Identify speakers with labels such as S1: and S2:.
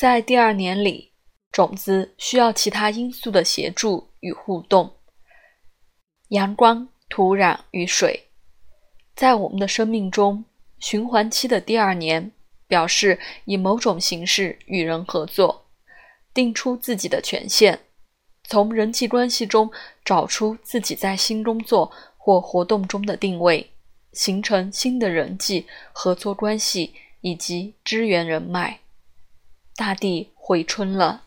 S1: 在第二年里，种子需要其他因素的协助与互动。阳光、土壤与水，在我们的生命中，循环期的第二年表示以某种形式与人合作，定出自己的权限，从人际关系中找出自己在新工作或活动中的定位，形成新的人际合作关系以及支援人脉。大地回春了。